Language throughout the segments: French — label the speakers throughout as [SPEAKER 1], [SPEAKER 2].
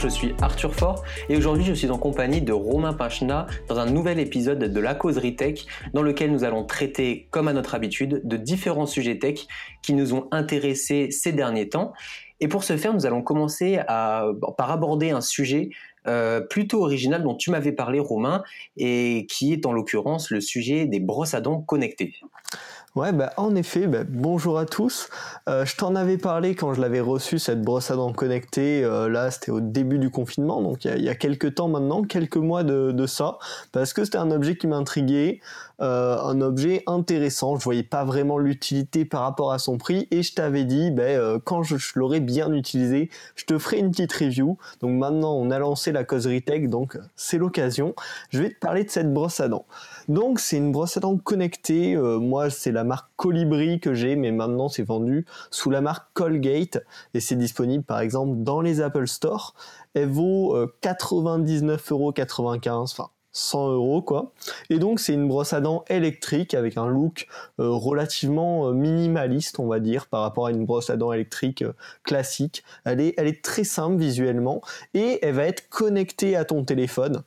[SPEAKER 1] je suis Arthur Fort et aujourd'hui je suis en compagnie de Romain Pinchna dans un nouvel épisode de La Causerie Tech dans lequel nous allons traiter, comme à notre habitude, de différents sujets tech qui nous ont intéressés ces derniers temps. Et pour ce faire, nous allons commencer par aborder un sujet euh, plutôt original dont tu m'avais parlé, Romain, et qui est en l'occurrence le sujet des brosses à dents connectées.
[SPEAKER 2] Ouais, bah, en effet, bah, bonjour à tous. Euh, je t'en avais parlé quand je l'avais reçu, cette brosse à dents connectée. Euh, là, c'était au début du confinement, donc il y, a, quelques temps maintenant, quelques mois de, de ça, parce que c'était un objet qui m'intriguait, euh, un objet intéressant. Je voyais pas vraiment l'utilité par rapport à son prix, et je t'avais dit, bah, euh, quand je, l'aurais bien utilisé, je te ferai une petite review. Donc maintenant, on a lancé la causerie tech, donc c'est l'occasion. Je vais te parler de cette brosse à dents. Donc c'est une brosse à dents connectée. Euh, moi c'est la marque Colibri que j'ai, mais maintenant c'est vendu sous la marque Colgate et c'est disponible par exemple dans les Apple Store. Elle vaut 99,95€, euh, enfin 100 euros quoi. Et donc c'est une brosse à dents électrique avec un look euh, relativement minimaliste on va dire par rapport à une brosse à dents électrique classique. Elle est, très simple visuellement et elle va être connectée à ton téléphone.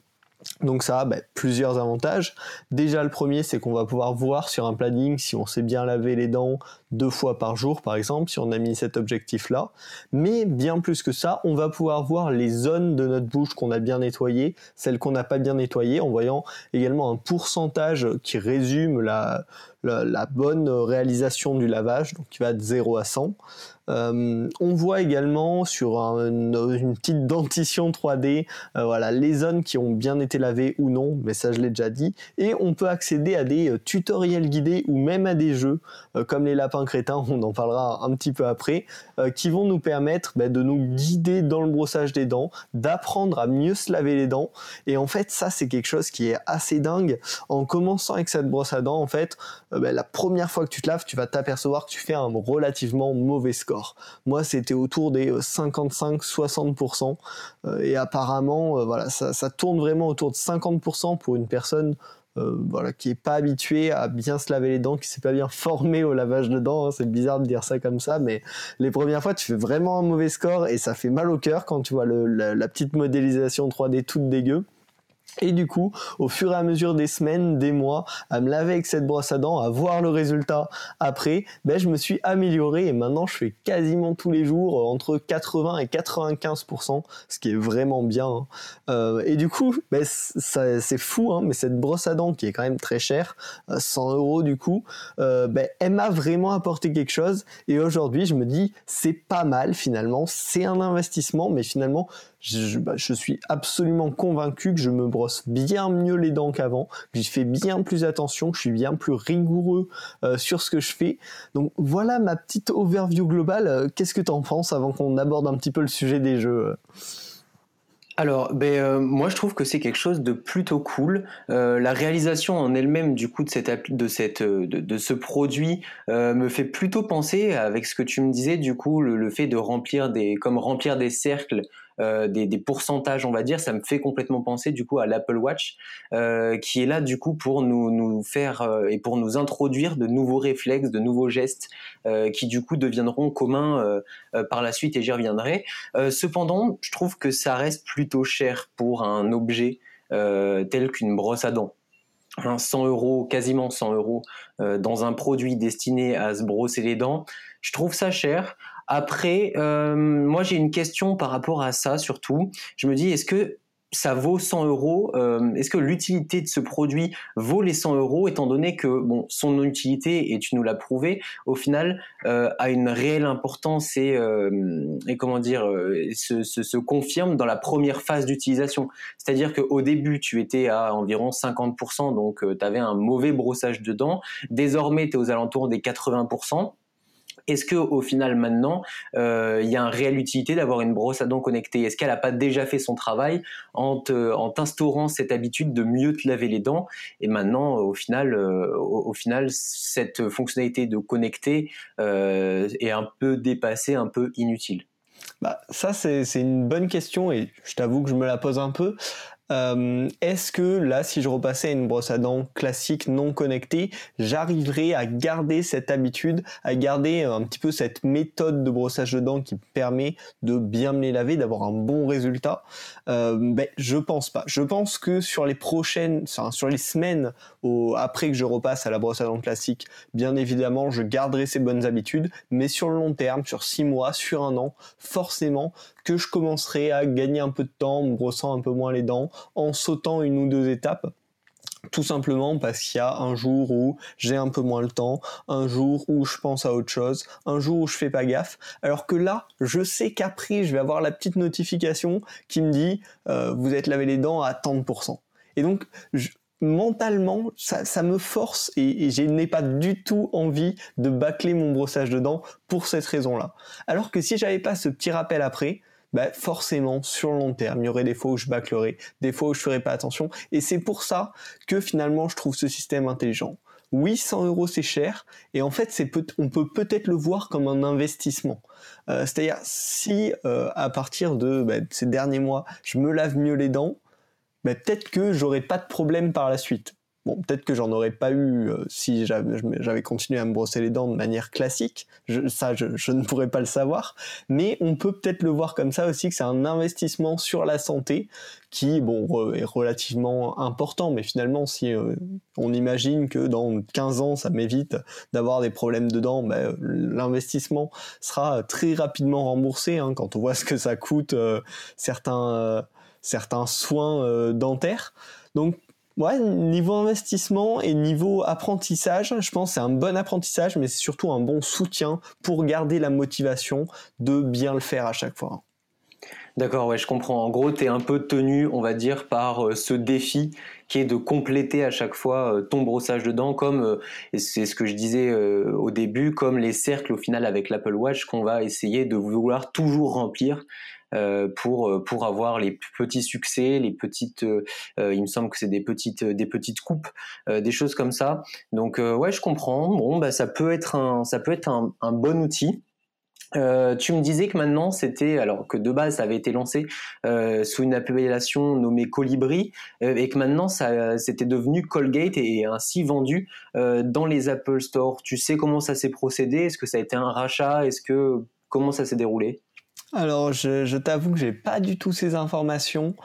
[SPEAKER 2] Donc ça a bah, plusieurs avantages. Déjà le premier c'est qu'on va pouvoir voir sur un planning si on sait bien laver les dents deux fois par jour par exemple, si on a mis cet objectif là. Mais bien plus que ça, on va pouvoir voir les zones de notre bouche qu'on a bien nettoyées, celles qu'on n'a pas bien nettoyées, en voyant également un pourcentage qui résume la, la, bonne réalisation du lavage, donc qui va de 0 à 100. Euh, on voit également sur une, petite dentition 3D, euh, voilà, les zones qui ont bien été lavées ou non, mais ça je l'ai déjà dit. Et on peut accéder à des euh, tutoriels guidés ou même à des jeux, comme les lapins crétins, on en parlera un petit peu après, qui vont nous permettre bah, de nous guider dans le brossage des dents, d'apprendre à mieux se laver les dents. Et en fait, ça c'est quelque chose qui est assez dingue. En commençant avec cette brosse à dents, en fait, bah, la première fois que tu te laves, tu vas t'apercevoir que tu fais un relativement mauvais score. Moi, c'était autour des 55-60%. Euh, euh, et apparemment, euh, voilà, ça, tourne vraiment autour de 50% pour une personne voilà, qui est pas habituée à bien se laver les dents, qui s'est pas bien formé au lavage de dents. Hein. C'est bizarre de dire ça comme ça, mais les premières fois, tu fais vraiment un mauvais score et ça fait mal au cœur quand tu vois la, petite modélisation 3D toute dégueu. Et du coup, au fur et à mesure des semaines, des mois, à me laver avec cette brosse à dents, à voir le résultat après, ben je me suis amélioré et maintenant je fais quasiment tous les jours euh, entre 80 et 95%, ce qui est vraiment bien. Hein. Euh, et du coup, ben c'est fou, hein, mais cette brosse à dents qui est quand même très chère, 100 euh, euros du coup, ben, elle m'a vraiment apporté quelque chose. Et aujourd'hui, je me dis, c'est pas mal finalement, c'est un investissement, mais finalement, bah, je, suis absolument convaincu que je me brosse bien mieux les dents qu'avant, que j'y fais bien plus attention, que je suis bien plus rigoureux euh, sur ce que je fais. Donc voilà ma petite overview globale. Euh, qu'est-ce que tu en penses avant qu'on aborde un petit peu le sujet des jeux
[SPEAKER 1] alors, ben, euh, moi je trouve que c'est quelque chose de plutôt cool. la réalisation en elle-même du coup de cette de cette de, ce produit me fait plutôt penser avec ce que tu me disais du coup le, le fait de remplir des comme remplir des cercles euh, des, pourcentages, on va dire, ça me fait complètement penser du coup à l'Apple Watch, euh, qui est là du coup pour nous, faire euh, et pour nous introduire de nouveaux réflexes, de nouveaux gestes qui du coup deviendront communs par la suite et j'y reviendrai. cependant, je trouve que ça reste plutôt cher pour un objet tel qu'une brosse à dents. 100 euros, quasiment 100 euros, dans un produit destiné à se brosser les dents, je trouve ça cher. Après, euh, moi j'ai une question par rapport à ça surtout. Je me dis, est-ce que ça vaut 100 euros euh, Est-ce que l'utilité de ce produit vaut les 100 euros, étant donné que bon, son utilité, et tu nous l'as prouvé, au final, euh, a une réelle importance et, et comment dire, se, se, se, confirme dans la première phase d'utilisation. C'est-à-dire qu'au début, tu étais à environ 50%, donc tu avais un mauvais brossage de dents. Désormais, tu es aux alentours des 80%. Est-ce que au final maintenant, euh, il y a une réelle utilité d'avoir une brosse à dents connectée? Est-ce qu'elle n'a pas déjà fait son travail en t'instaurant cette habitude de mieux te laver les dents? Et maintenant, au final, euh, au, final, cette fonctionnalité de connecter euh, est un peu dépassée, un peu inutile?
[SPEAKER 2] Bah, ça, c'est une bonne question et je t'avoue que je me la pose un peu. Euh, est-ce que là, si je repassais à une brosse à dents classique non connectée, j'arriverais à garder cette habitude, à garder un petit peu cette méthode de brossage de dents qui permet de bien me les laver, d'avoir un bon résultat? Euh, ben, Je pense pas. Je pense que sur les prochaines, sur les semaines après que je repasse à la brosse à dents classique, bien évidemment, je garderai ces bonnes habitudes, mais sur le long terme, sur six mois, sur un an, forcément que je commencerai à gagner un peu de temps en me brossant un peu moins les dents, en sautant une ou deux étapes. Tout simplement parce qu'il y a un jour où j'ai un peu moins le temps, un jour où je pense à autre chose, un jour où je fais pas gaffe, alors que là, je sais qu'après, je vais avoir la petite notification qui me dit euh, vous êtes lavé les dents à tant de Et donc, mentalement, ça, me force et, et je n'ai pas du tout envie de bâcler mon brossage de dents pour cette raison-là. Alors que si j'avais pas ce petit rappel après, bah forcément sur le long terme, il y aurait des fois où je bâclerai, des fois où je ferai pas attention. Et c'est pour ça que finalement je trouve ce système intelligent. Oui, 100 euros c'est cher, et en fait c'est peut on peut peut-être le voir comme un investissement. Euh, C'est-à-dire si euh, à partir de, bah, ces derniers mois, je me lave mieux les dents, bah, peut-être que j'aurai pas de problème par la suite. Bon, peut-être que j'en aurais pas eu euh, si j'avais continué à me brosser les dents de manière classique. ça, je, ne pourrais pas le savoir. Mais on peut peut-être le voir comme ça aussi, que c'est un investissement sur la santé qui, bon, est relativement important. Mais finalement, si euh, on imagine que dans 15 ans, ça m'évite d'avoir des problèmes de dents, ben, l'investissement sera très rapidement remboursé. Hein, quand on voit ce que ça coûte euh, certains, certains soins dentaires. Donc Ouais, niveau investissement et niveau apprentissage, je pense que c'est un bon apprentissage, mais c'est surtout un bon soutien pour garder la motivation de bien le faire à chaque fois.
[SPEAKER 1] D'accord, ouais, je comprends. En gros, tu es un peu tenu, on va dire, par euh, ce défi qui est de compléter à chaque fois euh, ton brossage de dents, comme, euh, c'est ce que je disais au début, comme les cercles au final avec l'Apple Watch qu'on va essayer de vouloir toujours remplir pour euh, pour avoir les petits succès, les petites, euh, il me semble que c'est des petites des petites coupes, des choses comme ça. Donc ouais, je comprends. Bon, bah ça peut être un ça peut être un, bon outil. Euh, tu me disais que maintenant c'était alors que de base ça avait été lancé euh, sous une appellation nommée Colibri euh, et que maintenant ça c'était devenu Colgate et ainsi vendu dans les Apple Store. Tu sais comment ça s'est procédé? Est-ce que ça a été un rachat? Est-ce que comment ça s'est déroulé?
[SPEAKER 2] Alors, je, t'avoue que j'ai pas du tout ces informations.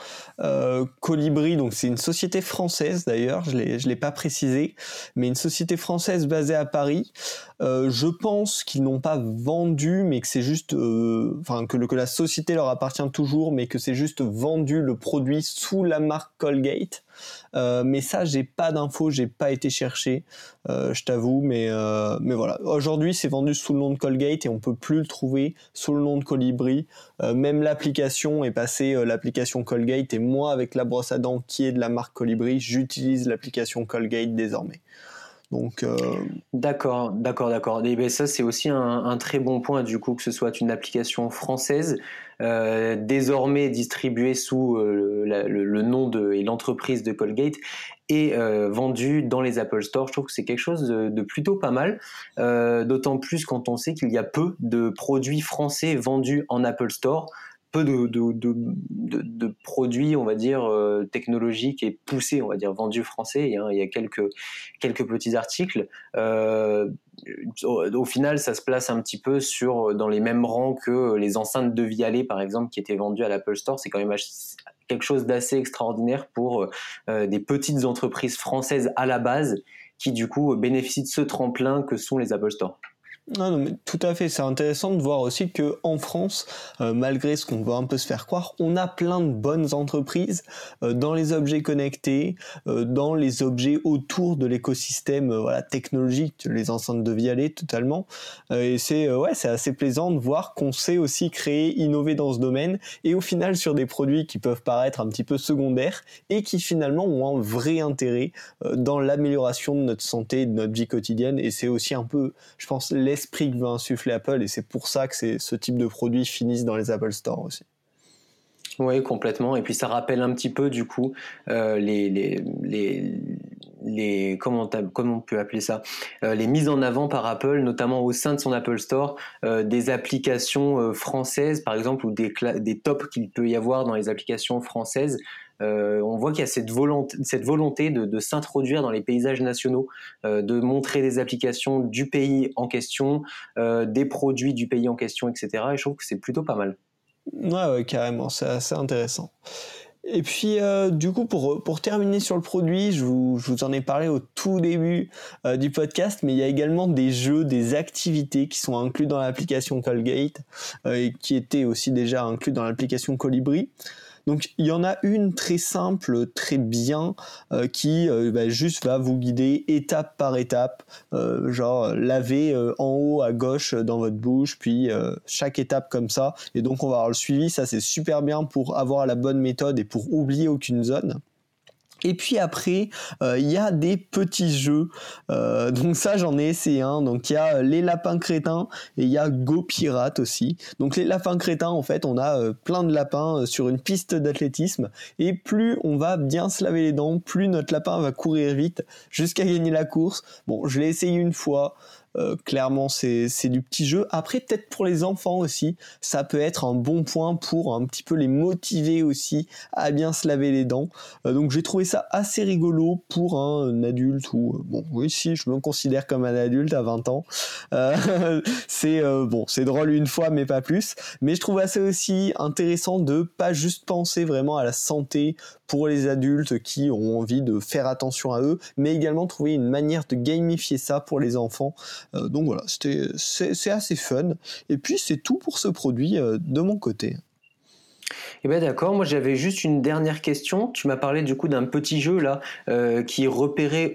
[SPEAKER 2] Euh, Colibri, donc c'est une société française d'ailleurs, je l'ai, je l'ai pas précisé, mais une société française basée à Paris. Euh, je pense qu'ils n'ont pas vendu, mais que c'est juste, euh, enfin que, que la société leur appartient toujours, mais que c'est juste vendu le produit sous la marque Colgate. Euh, mais ça, j'ai pas d'infos, j'ai pas été chercher, euh, je t'avoue. Mais, euh, mais voilà. Aujourd'hui, c'est vendu sous le nom de Colgate et on peut plus le trouver sous le nom de Colibri. même l'application est passée, l'application Colgate. Et moi, avec la brosse à dents qui est de la marque Colibri, j'utilise l'application Colgate désormais. Donc
[SPEAKER 1] d'accord, d'accord, d'accord. Et ben ça c'est aussi un, très bon point du coup que ce soit une application française euh, désormais distribuée sous euh, le, nom de, et l'entreprise de Colgate et euh, vendue dans les Apple Store. Je trouve que c'est quelque chose de, plutôt pas mal, d'autant plus quand on sait qu'il y a peu de produits français vendus en Apple Store peu de, produits, on va dire, technologiques et poussés, on va dire, vendus français. Hein. Il y a quelques, petits articles. Euh, au, final, ça se place un petit peu sur dans les mêmes rangs que les enceintes de Vialet, par exemple, qui étaient vendues à l'Apple Store. C'est quand même quelque chose d'assez extraordinaire pour euh, des petites entreprises françaises à la base qui du coup bénéficient de ce tremplin que sont les Apple Store.
[SPEAKER 2] Non, mais tout à fait. C'est intéressant de voir aussi que en France, euh, malgré ce qu'on veut un peu se faire croire, on a plein de bonnes entreprises euh, dans les objets connectés, euh, dans les objets autour de l'écosystème technologique, les enceintes de Vialet totalement. et c'est ouais, c'est assez plaisant de voir qu'on sait aussi créer, innover dans ce domaine, et au final sur des produits qui peuvent paraître un petit peu secondaires et qui finalement ont un vrai intérêt dans l'amélioration de notre santé, de notre vie quotidienne. Et c'est aussi un peu, je pense, les l'esprit que veut insuffler Apple et c'est pour ça que ce type de produits finissent dans les Apple Store aussi.
[SPEAKER 1] Oui, complètement. Et puis ça rappelle un petit peu du coup euh, les, les, les, les comment, comment on peut appeler ça euh, les mises en avant par Apple, notamment au sein de son Apple Store, euh, des applications françaises par exemple ou des, des tops qu'il peut y avoir dans les applications françaises on voit qu'il y a cette volonté, de, s'introduire dans les paysages nationaux, de montrer des applications du pays en question, des produits du pays en question, etc. Et je trouve que c'est plutôt pas mal.
[SPEAKER 2] Ouais, carrément, c'est assez intéressant. Et puis, euh, du coup, pour, terminer sur le produit, je vous, en ai parlé au tout début euh, du podcast, mais il y a également des jeux, des activités qui sont inclus dans l'application Colgate euh, et qui étaient aussi déjà inclus dans l'application Colibri. Donc il y en a une très simple, très bien, euh, qui euh, bah, juste va vous guider étape par étape, euh, genre laver en haut à gauche dans votre bouche, puis chaque étape comme ça. Et donc on va avoir le suivi, ça c'est super bien pour avoir la bonne méthode et pour oublier aucune zone. Et puis après, euh, il y a des petits jeux. Euh, donc ça, j'en ai essayé un. Donc il y a euh, les lapins crétins et il y a Go Pirate aussi. Donc les lapins crétins, en fait, on a plein de lapins sur une piste d'athlétisme. Et plus on va bien se laver les dents, plus notre lapin va courir vite jusqu'à gagner la course. Bon, je l'ai essayé une fois. Euh, clairement, c'est du petit jeu. Après, peut-être pour les enfants aussi, ça peut être un bon point pour un petit peu les motiver aussi à bien se laver les dents. Euh, donc j'ai trouvé ça assez rigolo pour un adulte ou euh, bon, oui, si je me considère comme un adulte à 20 ans. c'est bon, c'est drôle une fois, mais pas plus. Mais je trouve assez aussi intéressant de pas juste penser vraiment à la santé pour les adultes qui ont envie de faire attention à eux, mais également trouver une manière de gamifier ça pour les enfants. Euh, donc voilà, c'est assez fun. Et puis c'est tout pour ce produit euh, de mon côté.
[SPEAKER 1] Eh ben d'accord, moi j'avais juste une dernière question. Tu m'as parlé du coup d'un petit jeu là euh, qui repérait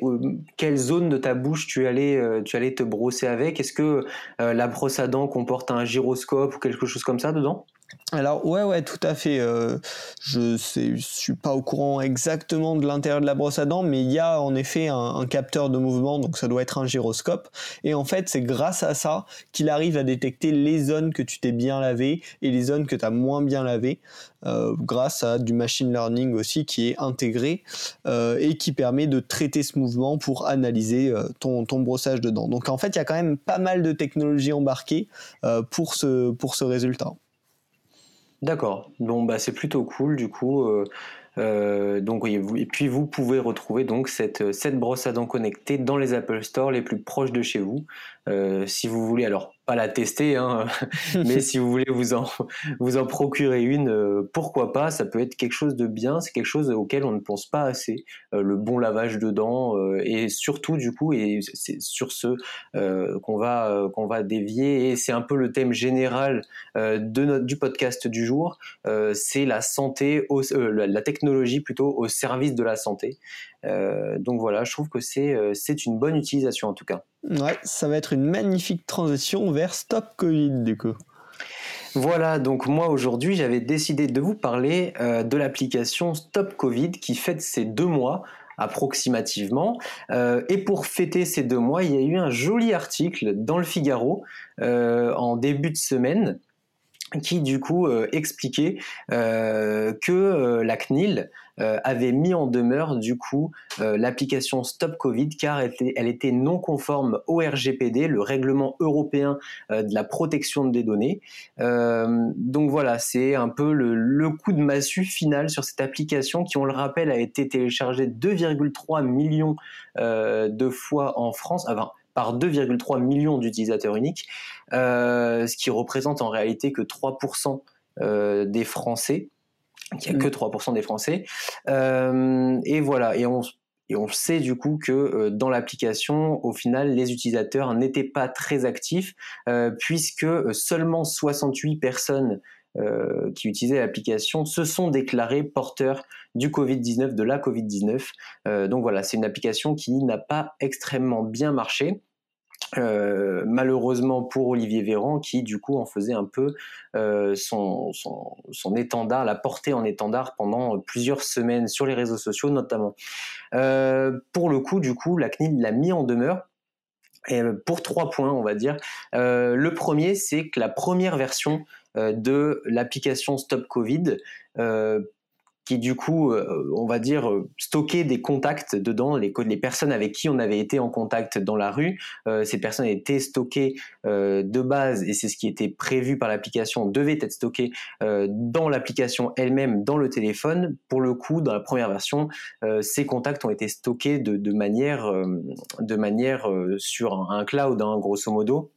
[SPEAKER 1] quelle zone de ta bouche tu allais, tu allais te brosser avec. Est-ce que la brosse à dents comporte un gyroscope ou quelque chose comme ça dedans?
[SPEAKER 2] Alors ouais ouais tout à fait. Euh, je sais, suis pas au courant exactement de l'intérieur de la brosse à dents, mais il y a en effet un, capteur de mouvement, donc ça doit être un gyroscope. Et en fait c'est grâce à ça qu'il arrive à détecter les zones que tu t'es bien lavé et les zones que tu as moins bien lavé, euh, grâce à du machine learning aussi qui est intégré euh, et qui permet de traiter ce mouvement pour analyser ton, brossage de dents. Donc en fait il y a quand même pas mal de technologies embarquées pour ce résultat.
[SPEAKER 1] D'accord. Bon, bah, c'est plutôt cool, du coup. Euh, euh, donc, et puis vous pouvez retrouver donc cette, cette brosse à dents connectée dans les Apple Store les plus proches de chez vous. Euh, si vous voulez, alors pas la tester, hein, mais si vous voulez vous en, vous en procurer une, euh, pourquoi pas Ça peut être quelque chose de bien, c'est quelque chose auquel on ne pense pas assez. Euh, le bon lavage de dents et surtout du coup, et c'est sur ce qu'on va qu'on va dévier et c'est un peu le thème général de notre, du podcast du jour. c'est la santé, la technologie plutôt au service de la santé. Donc voilà, je trouve que c'est c'est une bonne utilisation en tout cas.
[SPEAKER 2] Ouais, ça va être une magnifique transition vers Stop Covid du coup.
[SPEAKER 1] Voilà, donc moi aujourd'hui j'avais décidé de vous parler euh, de l'application Stop Covid qui fête ses deux mois approximativement. Euh, et pour fêter ces deux mois, il y a eu un joli article dans le Figaro euh, en début de semaine qui du coup expliquait que la CNIL euh, avait mis en demeure du coup euh, l'application Stop Covid car elle était, non conforme au RGPD, le règlement européen euh, de la protection des données. donc voilà, c'est un peu le, coup de massue final sur cette application qui, on le rappelle, a été téléchargée 2,3 millions de fois en France. Enfin, par 2,3 millions d'utilisateurs uniques, ce qui représente en réalité que 3% des Français il n'y a que 3% mm. des Français. Euh, et voilà, et on, et on sait du coup que euh, dans l'application, au final, les utilisateurs n'étaient pas très actifs, euh, puisque seulement 68 personnes qui utilisaient l'application se sont déclarées porteurs du Covid-19, de la Covid-19. donc voilà, c'est une application qui n'a pas extrêmement bien marché. Euh, malheureusement pour Olivier Véran qui du coup en faisait un peu euh, son, son, étendard, la portée en étendard pendant plusieurs semaines sur les réseaux sociaux notamment. Euh, pour le coup du coup la CNIL l'a mis en demeure et pour trois points on va dire. le premier c'est que la première version de l'application Stop Covid qui du coup, on va dire, stockait des contacts dedans, les, les personnes avec qui on avait été en contact dans la rue. ces personnes étaient stockées de base, et c'est ce qui était prévu par l'application, devait être stocké dans l'application elle-même, dans le téléphone. Pour le coup, dans la première version, ces contacts ont été stockés de, de manière, de manière sur un, un cloud, hein, grosso modo.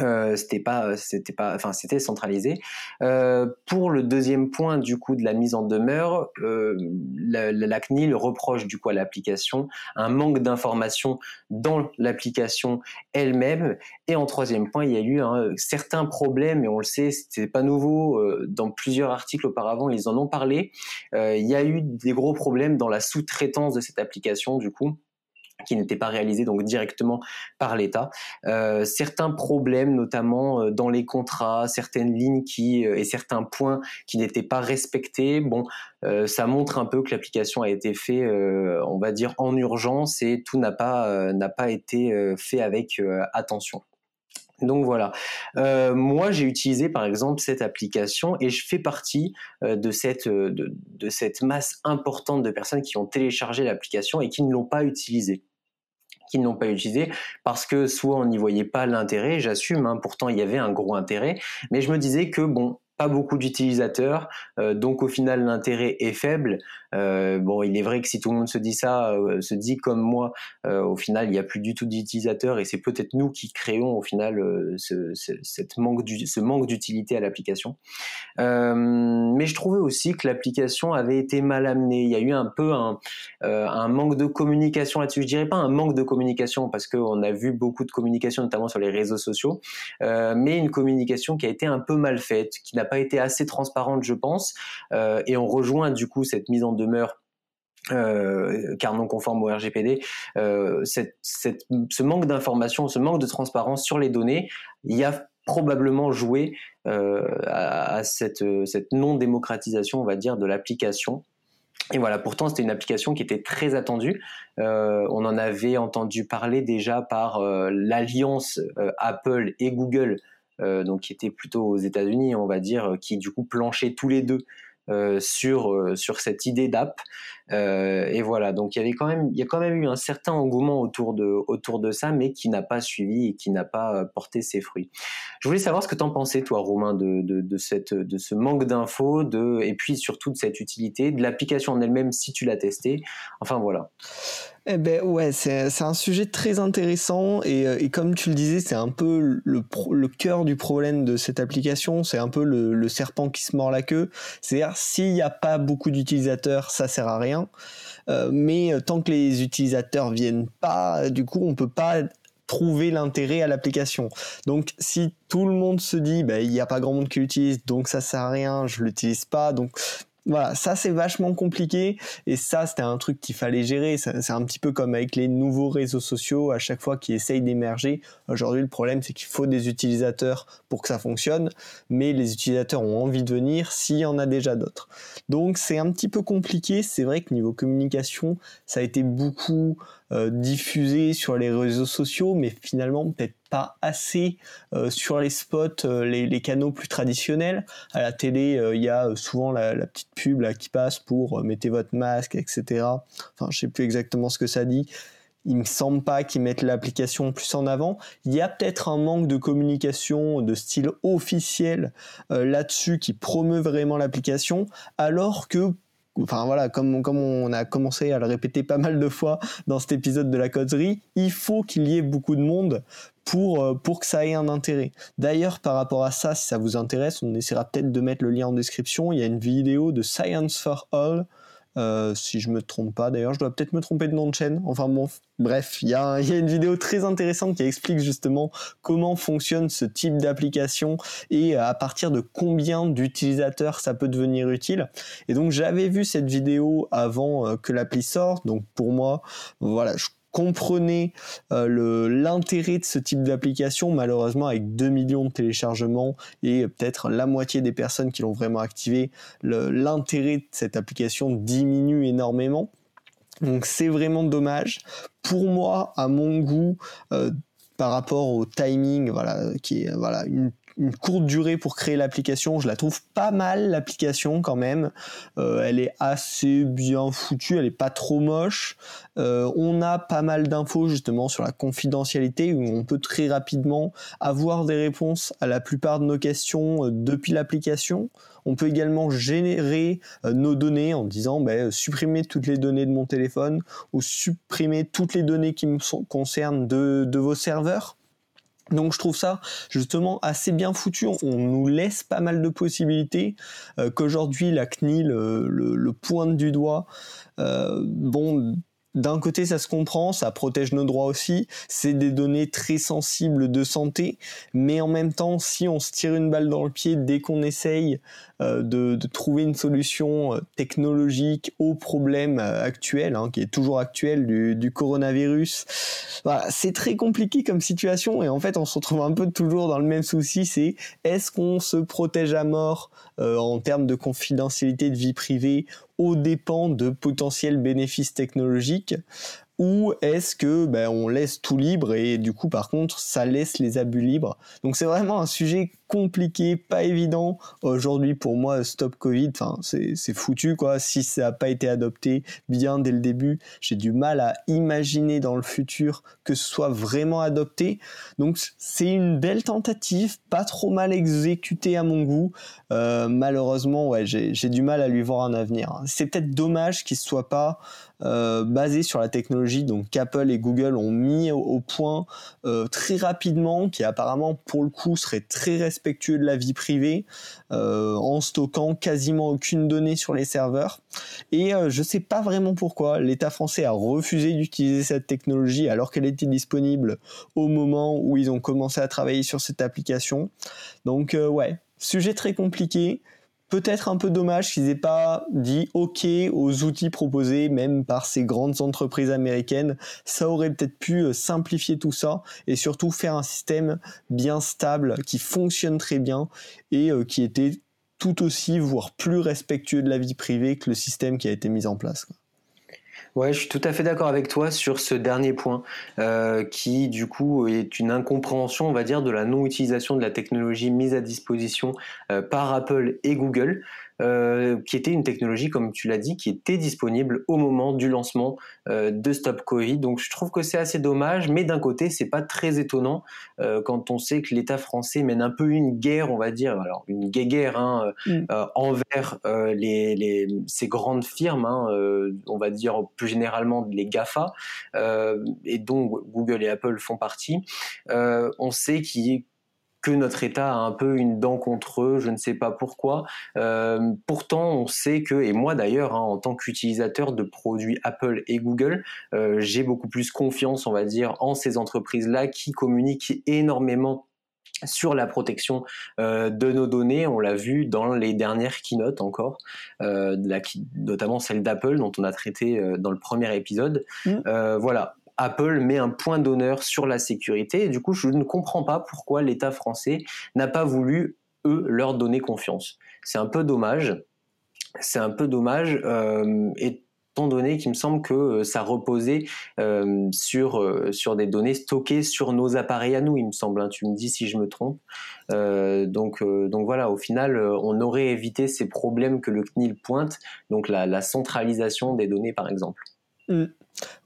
[SPEAKER 1] Euh, c'était pas c'était pas enfin c'était centralisé. Euh, pour le deuxième point du coup de la mise en demeure euh, la, la, CNIL reproche du coup à l'application un manque d'informations dans l'application elle-même. Et en troisième point il y a eu un, certains problèmes et on le sait c'était pas nouveau euh, dans plusieurs articles auparavant ils en ont parlé. Euh, il y a eu des gros problèmes dans la sous-traitance de cette application du coup qui n'étaient pas réalisés donc directement par l'État. Euh, certains problèmes, notamment euh, dans les contrats, certaines lignes qui euh, et certains points qui n'étaient pas respectés. Bon, ça montre un peu que l'application a été fait, euh, on va dire en urgence et tout n'a pas été fait avec attention. Donc voilà. Moi, j'ai utilisé par exemple cette application et je fais partie de cette de, cette masse importante de personnes qui ont téléchargé l'application et qui ne l'ont pas utilisée qui ne l'ont pas utilisé parce que soit on n'y voyait pas l'intérêt, j'assume, hein, pourtant il y avait un gros intérêt, mais je me disais que bon, pas beaucoup d'utilisateurs, euh, donc au final l'intérêt est faible. Euh, bon, il est vrai que si tout le monde se dit ça, euh, se dit comme moi, au final il n'y a plus du tout d'utilisateurs et c'est peut-être nous qui créons au final ce, manque ce manque d'utilité à l'application. mais je trouvais aussi que l'application avait été mal amenée. Il y a eu un peu un, un manque de communication là-dessus. Je dirais pas un manque de communication parce qu'on a vu beaucoup de communication notamment sur les réseaux sociaux, mais une communication qui a été un peu mal faite, qui n'a pas été assez transparente, je pense, euh, et on rejoint du coup cette mise en demeure euh, car non conforme au RGPD, euh, ce manque d'information, ce manque de transparence sur les données, il y a probablement joué à, cette, non-démocratisation, on va dire, de l'application. Et voilà, pourtant c'était une application qui était très attendue. On en avait entendu parler déjà par l'alliance Apple et Google donc qui était plutôt aux États-Unis, on va dire, qui du coup planchaient tous les deux euh, sur euh, sur cette idée d'app euh, et voilà donc il y avait quand même il y a quand même eu un certain engouement autour de autour de ça mais qui n'a pas suivi et qui n'a pas porté ses fruits je voulais savoir ce que tu en pensais toi Romain de, de, cette de ce manque d'infos de et puis surtout de cette utilité de l'application en elle-même si tu l'as testé enfin voilà
[SPEAKER 2] eh ben ouais, c'est un sujet très intéressant et, euh, et, comme tu le disais, c'est un peu le, le cœur du problème de cette application, c'est un peu le, le, serpent qui se mord la queue. C'est-à-dire s'il n'y a pas beaucoup d'utilisateurs, ça sert à rien. Euh, mais tant que les utilisateurs viennent pas, du coup, on peut pas trouver l'intérêt à l'application. Donc si tout le monde se dit bah il n'y a pas grand monde qui l'utilise donc ça sert à rien, je l'utilise pas donc voilà, ça c'est vachement compliqué et ça c'était un truc qu'il fallait gérer. C'est un petit peu comme avec les nouveaux réseaux sociaux à chaque fois qu'ils essayent d'émerger. Aujourd'hui le problème c'est qu'il faut des utilisateurs pour que ça fonctionne, mais les utilisateurs ont envie de venir s'il y en a déjà d'autres. Donc c'est un petit peu compliqué. C'est vrai que niveau communication ça a été beaucoup euh, diffusé sur les réseaux sociaux, mais finalement peut-être pas assez euh, sur les spots, euh, les, canaux plus traditionnels. À la télé, il y a souvent la, petite pub là, qui passe pour mettez votre masque, etc. Enfin, je sais plus exactement ce que ça dit il me semble pas qu'ils mettent l'application plus en avant. Il y a peut-être un manque de communication de style officiel là-dessus qui promeut vraiment l'application, alors que enfin voilà, comme, on a commencé à le répéter pas mal de fois dans cet épisode de la causerie, il faut qu'il y ait beaucoup de monde pour, euh, pour que ça ait un intérêt. D'ailleurs, par rapport à ça, si ça vous intéresse, on essaiera peut-être de mettre le lien en description. Il y a une vidéo de Science for All euh, si je me trompe pas. D'ailleurs, je dois peut-être me tromper de nom de chaîne. Enfin bon, bref, il y a, une vidéo très intéressante qui explique justement comment fonctionne ce type d'application et à partir de combien d'utilisateurs ça peut devenir utile. Et donc j'avais vu cette vidéo avant euh, que l'appli sorte. Donc pour moi, voilà, je comprenez euh, l'intérêt de ce type d'application. Malheureusement, avec 2 millions de téléchargements et peut-être la moitié des personnes qui l'ont vraiment activé, l'intérêt de cette application diminue énormément. Donc c'est vraiment dommage. Pour moi, à mon goût, euh, par rapport au timing, voilà, qui est voilà une une courte durée pour créer l'application. Je la trouve pas mal l'application quand même. Euh, elle est assez bien foutue, elle est pas trop moche. Euh, on a pas mal d'infos justement sur la confidentialité où on peut très rapidement avoir des réponses à la plupart de nos questions euh, depuis l'application. On peut également générer nos données en disant bah, supprimer toutes les données de mon téléphone ou supprimer toutes les données qui me concernent de vos serveurs. Donc je trouve ça justement assez bien foutu. On nous laisse pas mal de possibilités euh, qu'aujourd'hui la CNIL euh, le, pointe du doigt. Euh, bon, d'un côté, ça se comprend, ça protège nos droits aussi. C'est des données très sensibles de santé, mais en même temps, si on se tire une balle dans le pied dès qu'on essaye euh, de, trouver une solution euh, technologique au problème euh, actuel, hein, qui est toujours actuel du, coronavirus, c'est très compliqué comme situation et en fait, on se retrouve un peu toujours dans le même souci. C'est est-ce qu'on se protège à mort en termes de confidentialité de vie privée aux dépens de potentiels bénéfices technologiques? Ou est-ce que ben, on laisse tout libre et du coup par contre ça laisse les abus libres? Donc c'est vraiment un sujet compliqué pas évident. Aujourd'hui pour moi stop covid enfin c'est foutu quoi. Si ça n'a pas été adopté bien dès le début j'ai du mal à imaginer dans le futur que ce soit vraiment adopté. Donc c'est une belle tentative pas trop mal exécutée à mon goût. Euh, malheureusement ouais j'ai du mal à lui voir un avenir. C'est peut-être dommage qu'il soit pas euh, basé sur la technologie donc qu'Apple et Google ont mis au, point euh, très rapidement, qui apparemment pour le coup serait très respectueux de la vie privée, euh, en stockant quasiment aucune donnée sur les serveurs. Et je sais pas vraiment pourquoi l'État français a refusé d'utiliser cette technologie alors qu'elle était disponible au moment où ils ont commencé à travailler sur cette application. Donc ouais, sujet très compliqué peut-être un peu dommage qu'ils aient pas dit OK aux outils proposés même par ces grandes entreprises américaines. Ça aurait peut-être pu euh, simplifier tout ça et surtout faire un système bien stable qui fonctionne très bien et euh, qui était tout aussi voire plus respectueux de la vie privée que le système qui a été mis en place.
[SPEAKER 1] Ouais, je suis tout à fait d'accord avec toi sur ce dernier point, euh, qui du coup est une incompréhension, on va dire, de la non-utilisation de la technologie mise à disposition euh, par Apple et Google. Euh, qui était une technologie, comme tu l'as dit, qui était disponible au moment du lancement euh, de Stop Covid. Donc je trouve que c'est assez dommage, mais d'un côté, c'est pas très étonnant euh, quand on sait que l'État français mène un peu une guerre, on va dire, alors une guerre hein, mm. envers les, les, ces grandes firmes, hein, on va dire plus généralement les GAFA, et dont Google et Apple font partie. on sait qu'il que notre État a un peu une dent contre eux, je ne sais pas pourquoi. Euh, pourtant, on sait que, et moi d'ailleurs, hein, en tant qu'utilisateur de produits Apple et Google, euh, j'ai beaucoup plus confiance, on va dire, en ces entreprises-là qui communiquent énormément sur la protection euh, de nos données. On l'a vu dans les dernières keynotes encore, notamment celle d'Apple dont on a traité dans le premier épisode. Mmh. voilà, Apple met un point d'honneur sur la sécurité. Et du coup, je ne comprends pas pourquoi l'État français n'a pas voulu, eux, leur donner confiance. C'est un peu dommage. C'est un peu dommage. Euh, étant donné qu'il me semble que euh, ça reposait euh, sur, sur des données stockées sur nos appareils à nous, il me semble. Hein. tu me dis si je me trompe. donc, donc voilà, au final, on aurait évité ces problèmes que le CNIL pointe, donc la, centralisation des données par exemple.
[SPEAKER 2] Mmh.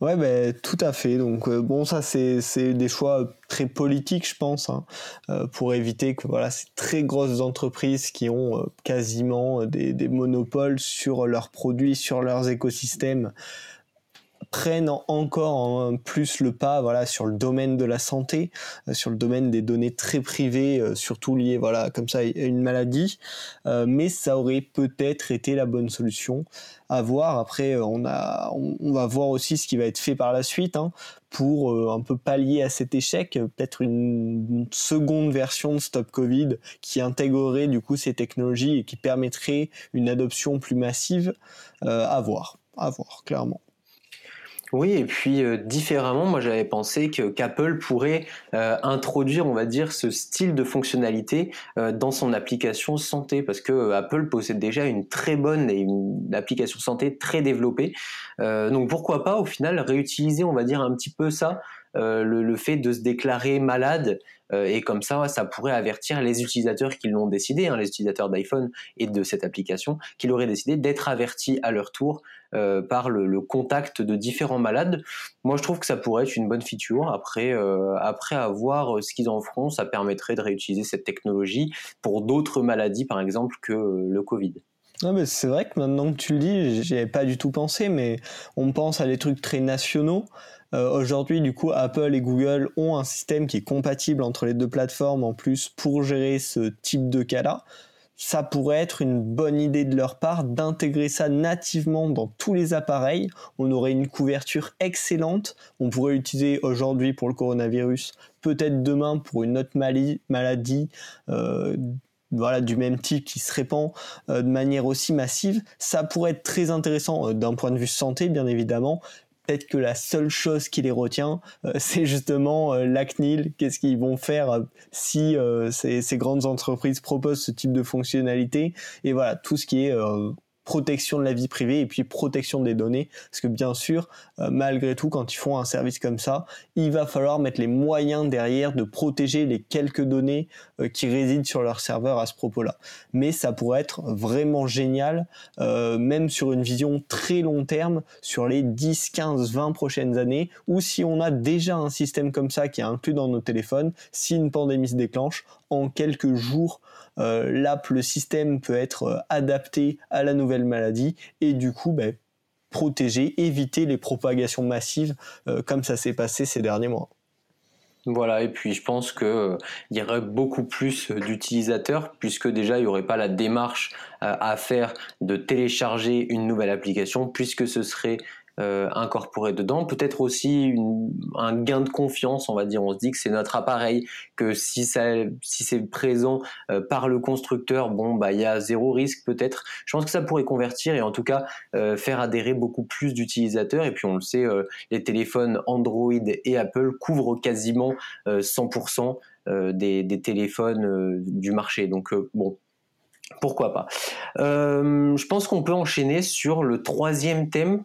[SPEAKER 2] Ouais, ben, tout à fait. Donc, euh, bon, ça, c'est des choix très politiques, je pense, hein, euh, pour éviter que voilà, ces très grosses entreprises qui ont euh, quasiment des, des, monopoles sur leurs produits, sur leurs écosystèmes, prennent encore plus le pas voilà sur le domaine de la santé, euh, sur le domaine des données très privées, euh, surtout liées voilà comme ça à une maladie. Euh, mais ça aurait peut-être été la bonne solution à voir. Après, on a, on, va voir aussi ce qui va être fait par la suite hein, pour un peu pallier à cet échec. Peut-être une, seconde version de Stop Covid qui intégrerait du coup ces technologies et qui permettrait une adoption plus massive. à voir, à voir clairement.
[SPEAKER 1] Oui, et puis euh, différemment, moi j'avais pensé que qu'Apple pourrait euh, introduire, on va dire, ce style de fonctionnalité euh, dans son application santé, parce que Apple possède déjà une très bonne et une application santé très développée. donc pourquoi pas, au final, réutiliser, on va dire, un petit peu ça le, fait de se déclarer malade et comme ça, ça pourrait avertir les utilisateurs qui l'ont décidé, hein, les utilisateurs d'iPhone et de cette application, qui l'auraient décidé d'être avertis à leur tour par le, contact de différents malades. Moi, je trouve que ça pourrait être une bonne feature. Après, après avoir ce qu'ils en feront, ça permettrait de réutiliser cette technologie pour d'autres maladies, par exemple, que le Covid.
[SPEAKER 2] C'est vrai que maintenant que tu le dis, j'y avais pas du tout pensé, mais on pense à des trucs très nationaux. Euh, aujourd'hui, du coup, Apple et Google ont un système qui est compatible entre les deux plateformes en plus pour gérer ce type de cas-là. Ça pourrait être une bonne idée de leur part d'intégrer ça nativement dans tous les appareils. On aurait une couverture excellente. On pourrait l'utiliser aujourd'hui pour le coronavirus, peut-être demain pour une autre maladie. Euh, voilà, du même type qui se répand euh, de manière aussi massive, ça pourrait être très intéressant d'un point de vue santé, bien évidemment. Peut-être que la seule chose qui les retient, euh, c'est justement la CNIL. Qu'est-ce qu'ils vont faire si ces, ces, grandes entreprises proposent ce type de fonctionnalité? Et voilà, tout ce qui est protection de la vie privée et puis protection des données. Parce que bien sûr, euh, malgré tout, quand ils font un service comme ça, il va falloir mettre les moyens derrière de protéger les quelques données euh, qui résident sur leur serveur à ce propos-là. Mais ça pourrait être vraiment génial, euh, même sur une vision très long terme, sur les 10, 15, 20 prochaines années, ou si on a déjà un système comme ça qui est inclus dans nos téléphones, si une pandémie se déclenche, en quelques jours, l'app, le système peut être euh, adapté à la nouvelle maladie et du coup, ben, protéger, éviter les propagations massives euh, comme ça s'est passé ces derniers mois.
[SPEAKER 1] Voilà, et puis je pense qu'il y aurait beaucoup plus d'utilisateurs, puisque déjà il n'y aurait pas la démarche à faire de télécharger une nouvelle application, puisque ce serait euh, incorporé dedans. Peut-être aussi un gain de confiance, on va dire. On se dit que c'est notre appareil, que si ça, si c'est présent euh, par le constructeur, bon, bah, il y a zéro risque peut-être. Je pense que ça pourrait convertir et en tout cas euh, faire adhérer beaucoup plus d'utilisateurs. Et puis on le sait, les téléphones Android et Apple couvrent quasiment 100% des, des, téléphones du marché. Donc bon, pourquoi pas. je pense qu'on peut enchaîner sur le troisième thème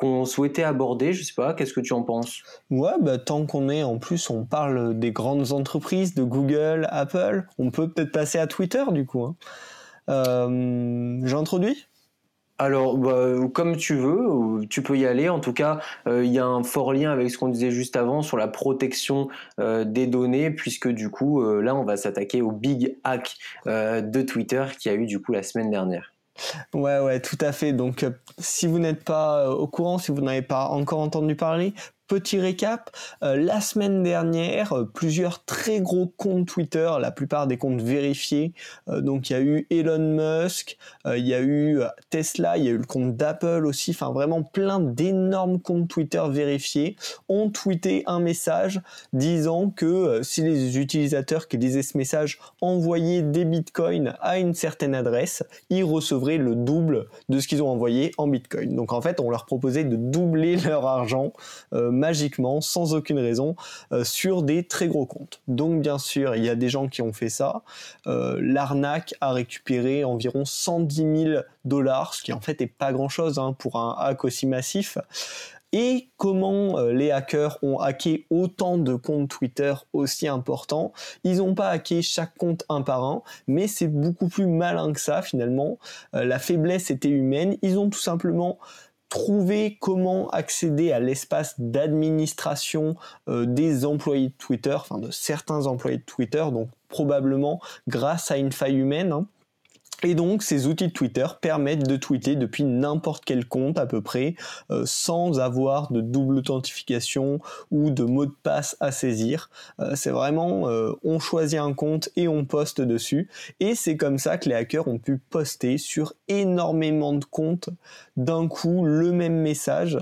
[SPEAKER 1] qu'on souhaitait aborder. Je sais pas, qu'est-ce que tu en penses?
[SPEAKER 2] Ouais, bah, tant qu'on est en plus, on parle des grandes entreprises, de Google, Apple, on peut peut-être passer à Twitter du coup. Hein. Euh, J'introduis?
[SPEAKER 1] Alors, bah, comme tu veux, tu peux y aller. En tout cas, euh, il y a un fort lien avec ce qu'on disait juste avant sur la protection euh, des données, puisque du coup, là, on va s'attaquer au big hack de Twitter qui a eu du coup la semaine dernière.
[SPEAKER 2] Ouais, ouais, tout à fait. Donc, euh, si vous n'êtes pas euh, au courant, si vous n'avez pas encore entendu parler, Petit récap, euh, la semaine dernière, euh, plusieurs très gros comptes Twitter, la plupart des comptes vérifiés, euh, donc il y a eu Elon Musk, il y a eu Tesla, il y a eu le compte d'Apple aussi, enfin vraiment plein d'énormes comptes Twitter vérifiés, ont tweeté un message disant que si les utilisateurs qui lisaient ce message envoyaient des bitcoins à une certaine adresse, ils recevraient le double de ce qu'ils ont envoyé en bitcoin. Donc en fait, on leur proposait de doubler leur argent magiquement, sans aucune raison, euh, sur des très gros comptes. Donc bien sûr, il y a des gens qui ont fait ça. Euh, l'arnaque a récupéré environ 110 000 dollars, ce qui en fait est pas grand-chose hein, pour un hack aussi massif et comment euh, les hackers ont hacké autant de comptes Twitter aussi importants? Ils n'ont pas hacké chaque compte un par un, mais c'est beaucoup plus malin que ça finalement. la faiblesse était humaine. Ils ont tout simplement trouver comment accéder à l'espace d'administration euh, des employés de Twitter, enfin de certains employés de Twitter, donc probablement grâce à une faille humaine. Hein. Et donc ces outils de Twitter permettent de tweeter depuis n'importe quel compte à peu près euh, sans avoir de double authentification ou de mot de passe à saisir. Euh, c'est vraiment euh, on choisit un compte et on poste dessus et c'est comme ça que les hackers ont pu poster sur énormément de comptes d'un coup le même message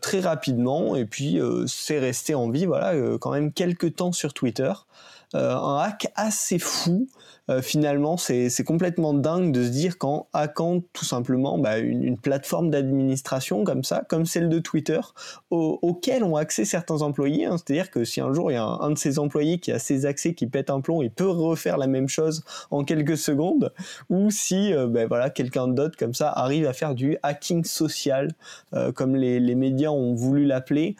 [SPEAKER 2] très rapidement et puis c'est resté en vie voilà quand même quelques temps sur Twitter. un hack assez fou euh, finalement, c'est complètement dingue de se dire qu'en hackant tout simplement bah, une, plateforme d'administration comme ça, comme celle de Twitter, auquel ont accès certains employés. Hein. C'est-à-dire que si un jour il y a un, de ces employés qui a ses accès qui pète un plomb, il peut refaire la même chose en quelques secondes. Ou si euh, bah, voilà, quelqu'un d'autre comme ça arrive à faire du hacking social, euh, comme les, médias ont voulu l'appeler,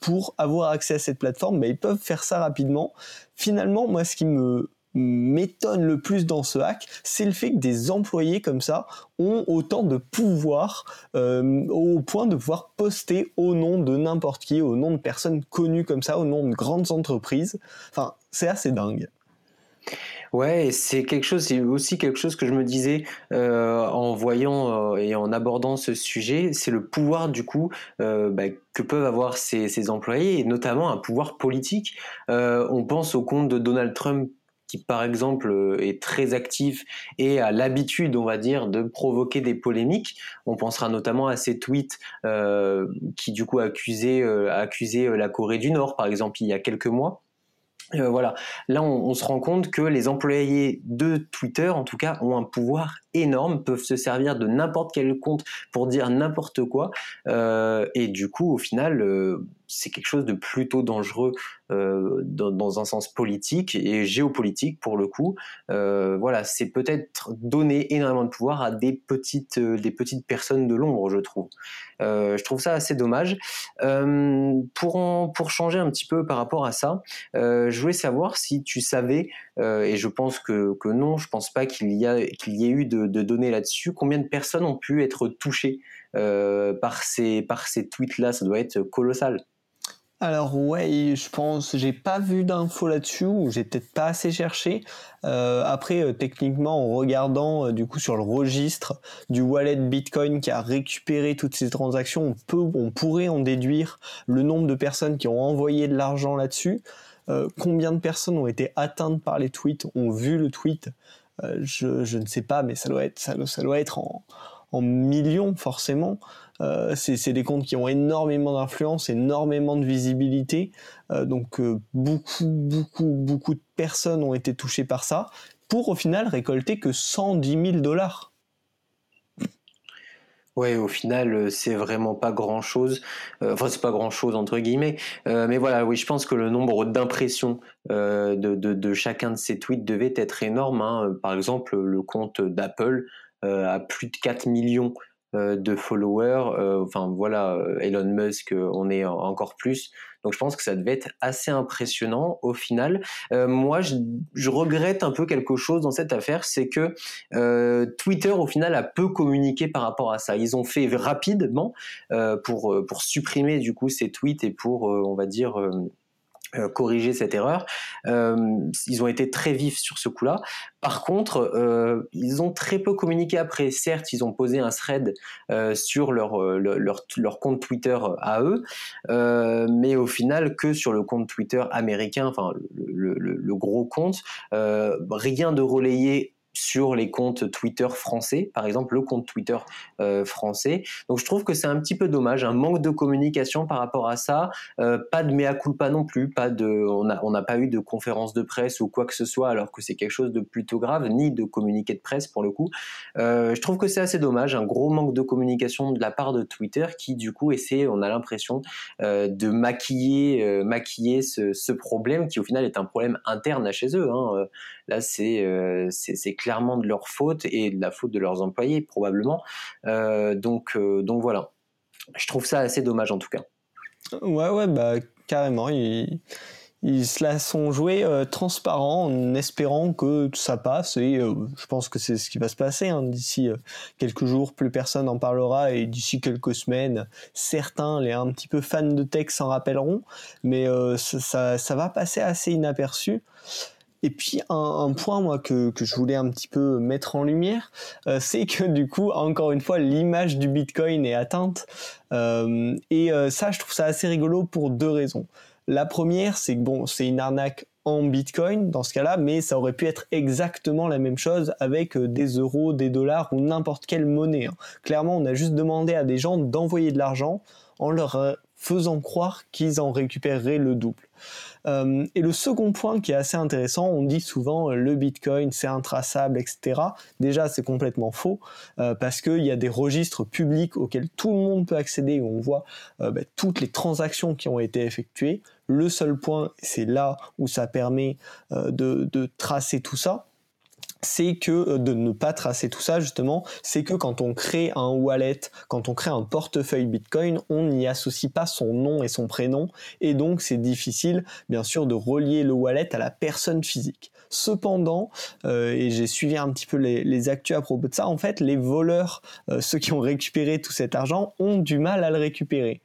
[SPEAKER 2] pour avoir accès à cette plateforme, bah, ils peuvent faire ça rapidement. Finalement, moi, ce qui me m'étonne le plus dans ce hack, c'est le fait que des employés comme ça ont autant de pouvoir euh, au point de pouvoir poster au nom de n'importe qui, au nom de personnes connues comme ça, au nom de grandes entreprises. Enfin, c'est assez dingue.
[SPEAKER 1] Ouais, c'est quelque chose, c'est aussi quelque chose que je me disais euh, en voyant euh, et en abordant ce sujet, c'est le pouvoir du coup bah, que peuvent avoir ces, ces, employés et notamment un pouvoir politique. on pense au compte de Donald Trump par exemple euh, est très actif et a l'habitude, on va dire, de provoquer des polémiques. On pensera notamment à ces tweets euh, qui du coup accusaient, euh, la Corée du Nord, par exemple, il y a quelques mois. voilà, là on, on, se rend compte que les employés de Twitter, en tout cas, ont un pouvoir énorme, peuvent se servir de n'importe quel compte pour dire n'importe quoi, euh, et du coup, au final, euh, c'est quelque chose de plutôt dangereux euh, dans, un sens politique et géopolitique pour le coup. Voilà, c'est peut-être donner énormément de pouvoir à des petites, des petites personnes de l'ombre, je trouve. Je trouve ça assez dommage. pour, en, pour changer un petit peu par rapport à ça, je voulais savoir si tu savais, et je pense que, que non, je pense pas qu'il y, a, qu'il y ait eu de données là-dessus. Combien de personnes ont pu être touchées euh, par ces, par ces tweets-là? Ça doit être colossal.
[SPEAKER 2] Alors ouais, je pense, j'ai pas vu d'infos là-dessus ou j'ai peut-être pas assez cherché. Euh, après, euh, techniquement, en regardant du coup sur le registre du wallet Bitcoin qui a récupéré toutes ces transactions, on peut, on pourrait en déduire le nombre de personnes qui ont envoyé de l'argent là-dessus. Combien de personnes ont été atteintes par les tweets, ont vu le tweet? Euh, je, ne sais pas, mais ça doit être, ça, doit être en, millions forcément. Euh, c'est des comptes qui ont énormément d'influence, énormément de visibilité. Euh, donc beaucoup, beaucoup, beaucoup de personnes ont été touchées par ça pour au final récolter que 110 000 dollars.
[SPEAKER 1] Ouais, au final, euh, c'est vraiment pas grand chose. Euh, enfin, c'est pas grand chose entre guillemets. Euh, mais voilà, oui, je pense que le nombre d'impressions de, chacun de ces tweets devait être énorme. Hein. Par exemple, le compte d'Apple a plus de 4 millions de followers. enfin, voilà, Elon Musk, on est encore plus. Donc je pense que ça devait être assez impressionnant au final. Euh, moi, je, regrette un peu quelque chose dans cette affaire, c'est que euh, Twitter au final a peu communiqué par rapport à ça. Ils ont fait rapidement euh, pour pour supprimer du coup ces tweets et pour on va dire euh, corriger cette erreur. Euh, ils ont été très vifs sur ce coup-là. Par contre, euh, ils ont très peu communiqué après. Certes, ils ont posé un thread sur leur, leur, leur, compte Twitter à eux, mais au final, que sur le compte Twitter américain, enfin le, le, le gros compte, rien de relayé sur les comptes Twitter français, par exemple le compte Twitter euh, français. Donc je trouve que c'est un petit peu dommage, un manque de communication par rapport à ça, euh, pas de mea culpa non plus, pas de, on n'a on pas eu de conférence de presse ou quoi que ce soit alors que c'est quelque chose de plutôt grave, ni de communiqué de presse pour le coup. Euh, je trouve que c'est assez dommage, un gros manque de communication de la part de Twitter qui du coup essaie, on a l'impression, de maquiller, maquiller ce, ce, problème qui au final est un problème interne à chez eux. Hein. Là c'est c'est clairement de leur faute et de la faute de leurs employés probablement. Euh, donc, euh, donc voilà. Je trouve ça assez dommage en tout cas.
[SPEAKER 2] Ouais, ouais, bah carrément. Ils, se la sont joués euh, transparent en espérant que ça passe et je pense que c'est ce qui va se passer. Hein. D'ici quelques jours, plus personne en parlera et d'ici quelques semaines, certains, les un petit peu fans de tech s'en rappelleront, mais ça, va passer assez inaperçu. Et puis un, point moi que, que, je voulais un petit peu mettre en lumière, euh, c'est que du coup encore une fois l'image du Bitcoin est atteinte. Euh, et euh, ça je trouve ça assez rigolo pour deux raisons. La première c'est que bon c'est une arnaque en Bitcoin dans ce cas-là, mais ça aurait pu être exactement la même chose avec des euros, des dollars ou n'importe quelle monnaie. Hein. Clairement, on a juste demandé à des gens d'envoyer de l'argent en leur faisant croire qu'ils en récupéreraient le double. Euh, et le second point qui est assez intéressant, on dit souvent euh, le Bitcoin c'est intraçable, etc. Déjà c'est complètement faux euh, parce qu'il y a des registres publics auxquels tout le monde peut accéder où on voit bah, toutes les transactions qui ont été effectuées. Le seul point, c'est là où ça permet de tracer tout ça, c'est que euh, de ne pas tracer tout ça justement, c'est que quand on crée un wallet, quand on crée un portefeuille Bitcoin, on n'y associe pas son nom et son prénom et donc c'est difficile bien sûr de relier le wallet à la personne physique. Cependant, euh, et j'ai suivi un petit peu les, les, actus à propos de ça, en fait, les voleurs, euh, ceux qui ont récupéré tout cet argent, ont du mal à le récupérer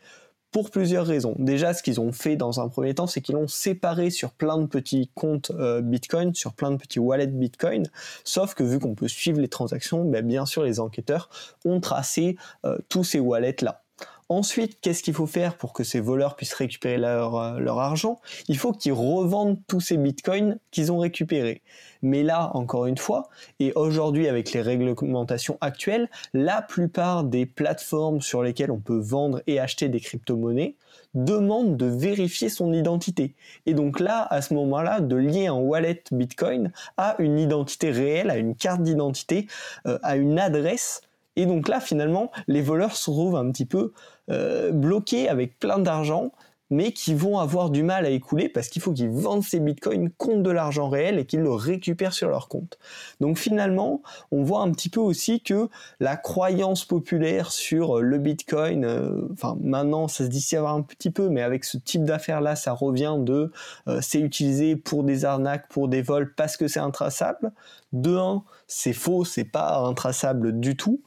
[SPEAKER 2] pour plusieurs raisons. Déjà, ce qu'ils ont fait dans un premier temps, c'est qu'ils l'ont séparé sur plein de petits comptes euh, Bitcoin, sur plein de petits wallets Bitcoin. Sauf que vu qu'on peut suivre les transactions, ben, bien sûr, les enquêteurs ont tracé euh, tous ces wallets-là. Ensuite, qu'est-ce qu'il faut faire pour que ces voleurs puissent récupérer leur, euh, argent? Il faut qu'ils revendent tous ces bitcoins qu'ils ont récupérés. Mais là, encore une fois, et aujourd'hui avec les réglementations actuelles, la plupart des plateformes sur lesquelles on peut vendre et acheter des crypto-monnaies demandent de vérifier son identité. Et donc là, à ce moment-là, de lier un wallet Bitcoin à une identité réelle, à une carte d'identité, euh, à une adresse et donc là, finalement, les voleurs se retrouvent un petit peu euh, bloqués avec plein d'argent, mais qui vont avoir du mal à écouler parce qu'il faut qu'ils vendent ces bitcoins contre de l'argent réel et qu'ils le récupèrent sur leur compte. Donc finalement, on voit un petit peu aussi que la croyance populaire sur le bitcoin, euh, enfin maintenant ça se dissipe un petit peu, mais avec ce type d'affaires là, ça revient de euh, c'est utilisé pour des arnaques, pour des vols parce que c'est intraçable. De 1, c'est faux, c'est pas intraçable du tout.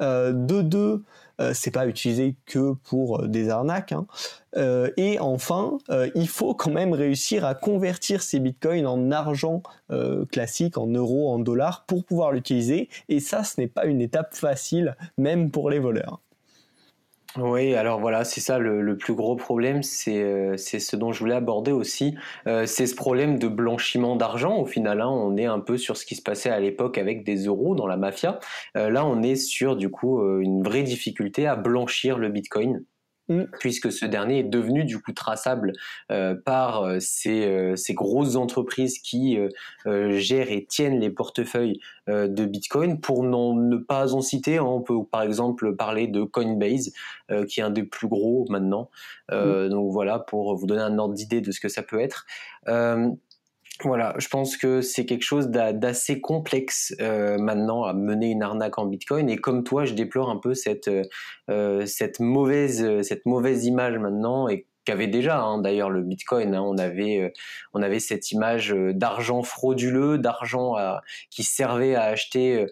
[SPEAKER 2] Euh, de 2, euh, c'est pas utilisé que pour euh, des arnaques. Hein. Euh, et enfin, il faut quand même réussir à convertir ces bitcoins en argent classique, en euros, en dollars, pour pouvoir l'utiliser. Et ça, ce n'est pas une étape facile, même pour les voleurs.
[SPEAKER 1] Oui, alors voilà, c'est ça le, plus gros problème, euh, c'est ce dont je voulais aborder aussi, euh, c'est ce problème de blanchiment d'argent. Au final, hein, on est un peu sur ce qui se passait à l'époque avec des euros dans la mafia. Euh, là, on est sur du coup une vraie difficulté à blanchir le Bitcoin. Mm. puisque ce dernier est devenu du coup traçable euh, par euh, ces, euh, ces, grosses entreprises qui gèrent et tiennent les portefeuilles de Bitcoin. Pour ne pas en citer, hein, on peut par exemple parler de Coinbase, qui est un des plus gros maintenant. Mm. Donc voilà, pour vous donner un ordre d'idée de ce que ça peut être. Voilà, je pense que c'est quelque chose d'assez complexe euh, maintenant à mener une arnaque en Bitcoin. Et comme toi, je déplore un peu cette euh, cette mauvaise image maintenant et qu'avait déjà hein, d'ailleurs le Bitcoin. Hein. euh, on avait cette image d'argent frauduleux, d'argent qui servait à acheter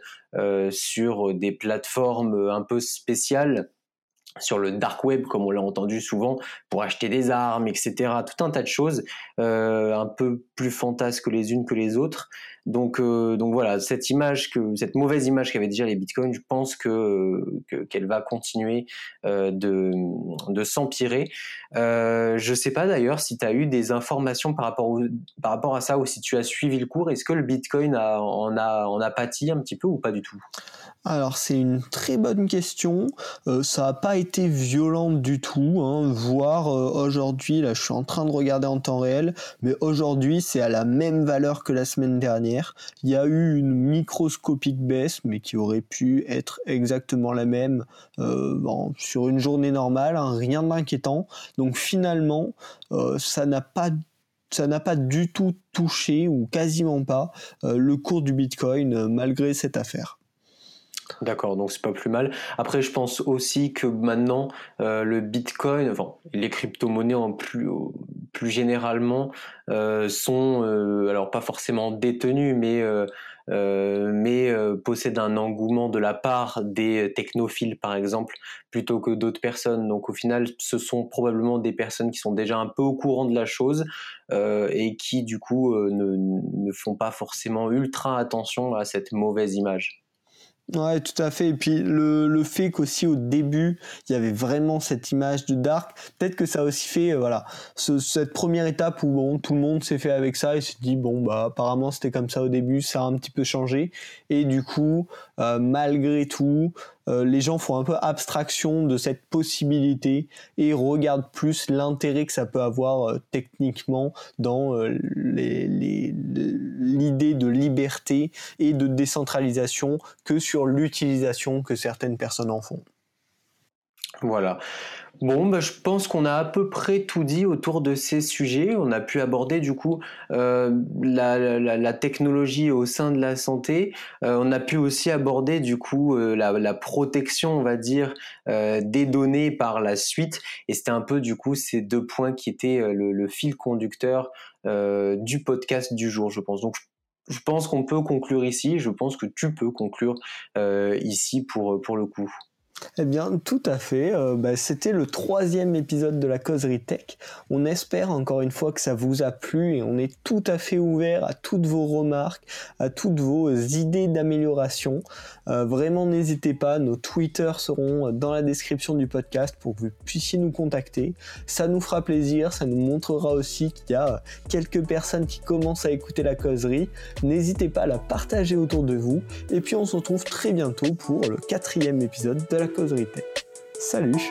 [SPEAKER 1] sur des plateformes un peu spéciales sur le dark web, comme on l'a entendu souvent, pour acheter des armes, etc. Tout un tas de choses, euh, un peu plus fantasques les unes que les autres. Donc, euh, donc voilà, cette image, cette mauvaise image qu'avaient déjà les bitcoins, je pense que qu'elle va continuer euh, de, s'empirer. Euh, je sais pas d'ailleurs si tu as eu des informations par rapport, à ça ou si tu as suivi le cours. Est-ce que le bitcoin en, a, en a pâti un petit peu ou pas du tout?
[SPEAKER 2] Alors c'est une très bonne question. Euh, ça n'a pas été violent du tout, hein, voire euh, aujourd'hui, là je suis en train de regarder en temps réel, mais aujourd'hui c'est à la même valeur que la semaine dernière. Il y a eu une microscopique baisse, mais qui aurait pu être exactement la même euh, sur une journée normale, hein, rien d'inquiétant. Donc finalement, ça n'a pas ça n'a pas du tout touché ou quasiment pas le cours du Bitcoin malgré cette affaire.
[SPEAKER 1] D'accord, donc c'est pas plus mal. Après, je pense aussi que maintenant, euh, le Bitcoin, les crypto-monnaies en plus, plus généralement, euh, sont, euh, alors pas forcément détenues, mais, mais possèdent un engouement de la part des technophiles, par exemple, plutôt que d'autres personnes. Donc au final, ce sont probablement des personnes qui sont déjà un peu au courant de la chose et qui, du coup, ne font pas forcément ultra attention à cette mauvaise image.
[SPEAKER 2] Ouais, tout à fait. Et puis le, le fait qu'aussi au début, il y avait vraiment cette image de dark, peut-être que ça a aussi fait, euh, voilà, cette première étape où bon, tout le monde s'est fait avec ça et s'est dit bon bah apparemment c'était comme ça au début, ça a un petit peu changé. Et du coup, euh, malgré tout, euh, les gens font un peu abstraction de cette possibilité et regardent plus l'intérêt que ça peut avoir euh, techniquement dans l'idée de liberté et de décentralisation que sur l'utilisation que certaines personnes en font.
[SPEAKER 1] Voilà. Bon, bah, je pense qu'on a à peu près tout dit autour de ces sujets. On a pu aborder du coup euh, la, technologie au sein de la santé. Euh, on a pu aussi aborder du coup euh, la, protection, on va dire, des données par la suite. Et c'était un peu du coup ces deux points qui étaient le, fil conducteur du podcast du jour, je pense. Donc je pense qu'on peut conclure ici. Je pense que tu peux conclure ici pour, pour le coup.
[SPEAKER 2] Eh bien, tout à fait. Euh, bah, c'était le troisième épisode de la causerie tech. On espère encore une fois que ça vous a plu et on est tout à fait ouvert à toutes vos remarques, à toutes vos idées d'amélioration. Euh, vraiment, n'hésitez pas. Nos Twitter seront dans la description du podcast pour que vous puissiez nous contacter. Ça nous fera plaisir. Ça nous montrera aussi qu'il y a quelques personnes qui commencent à écouter la causerie. N'hésitez pas à la partager autour de vous. Et puis, on se retrouve très bientôt pour le quatrième épisode de la causerie Salut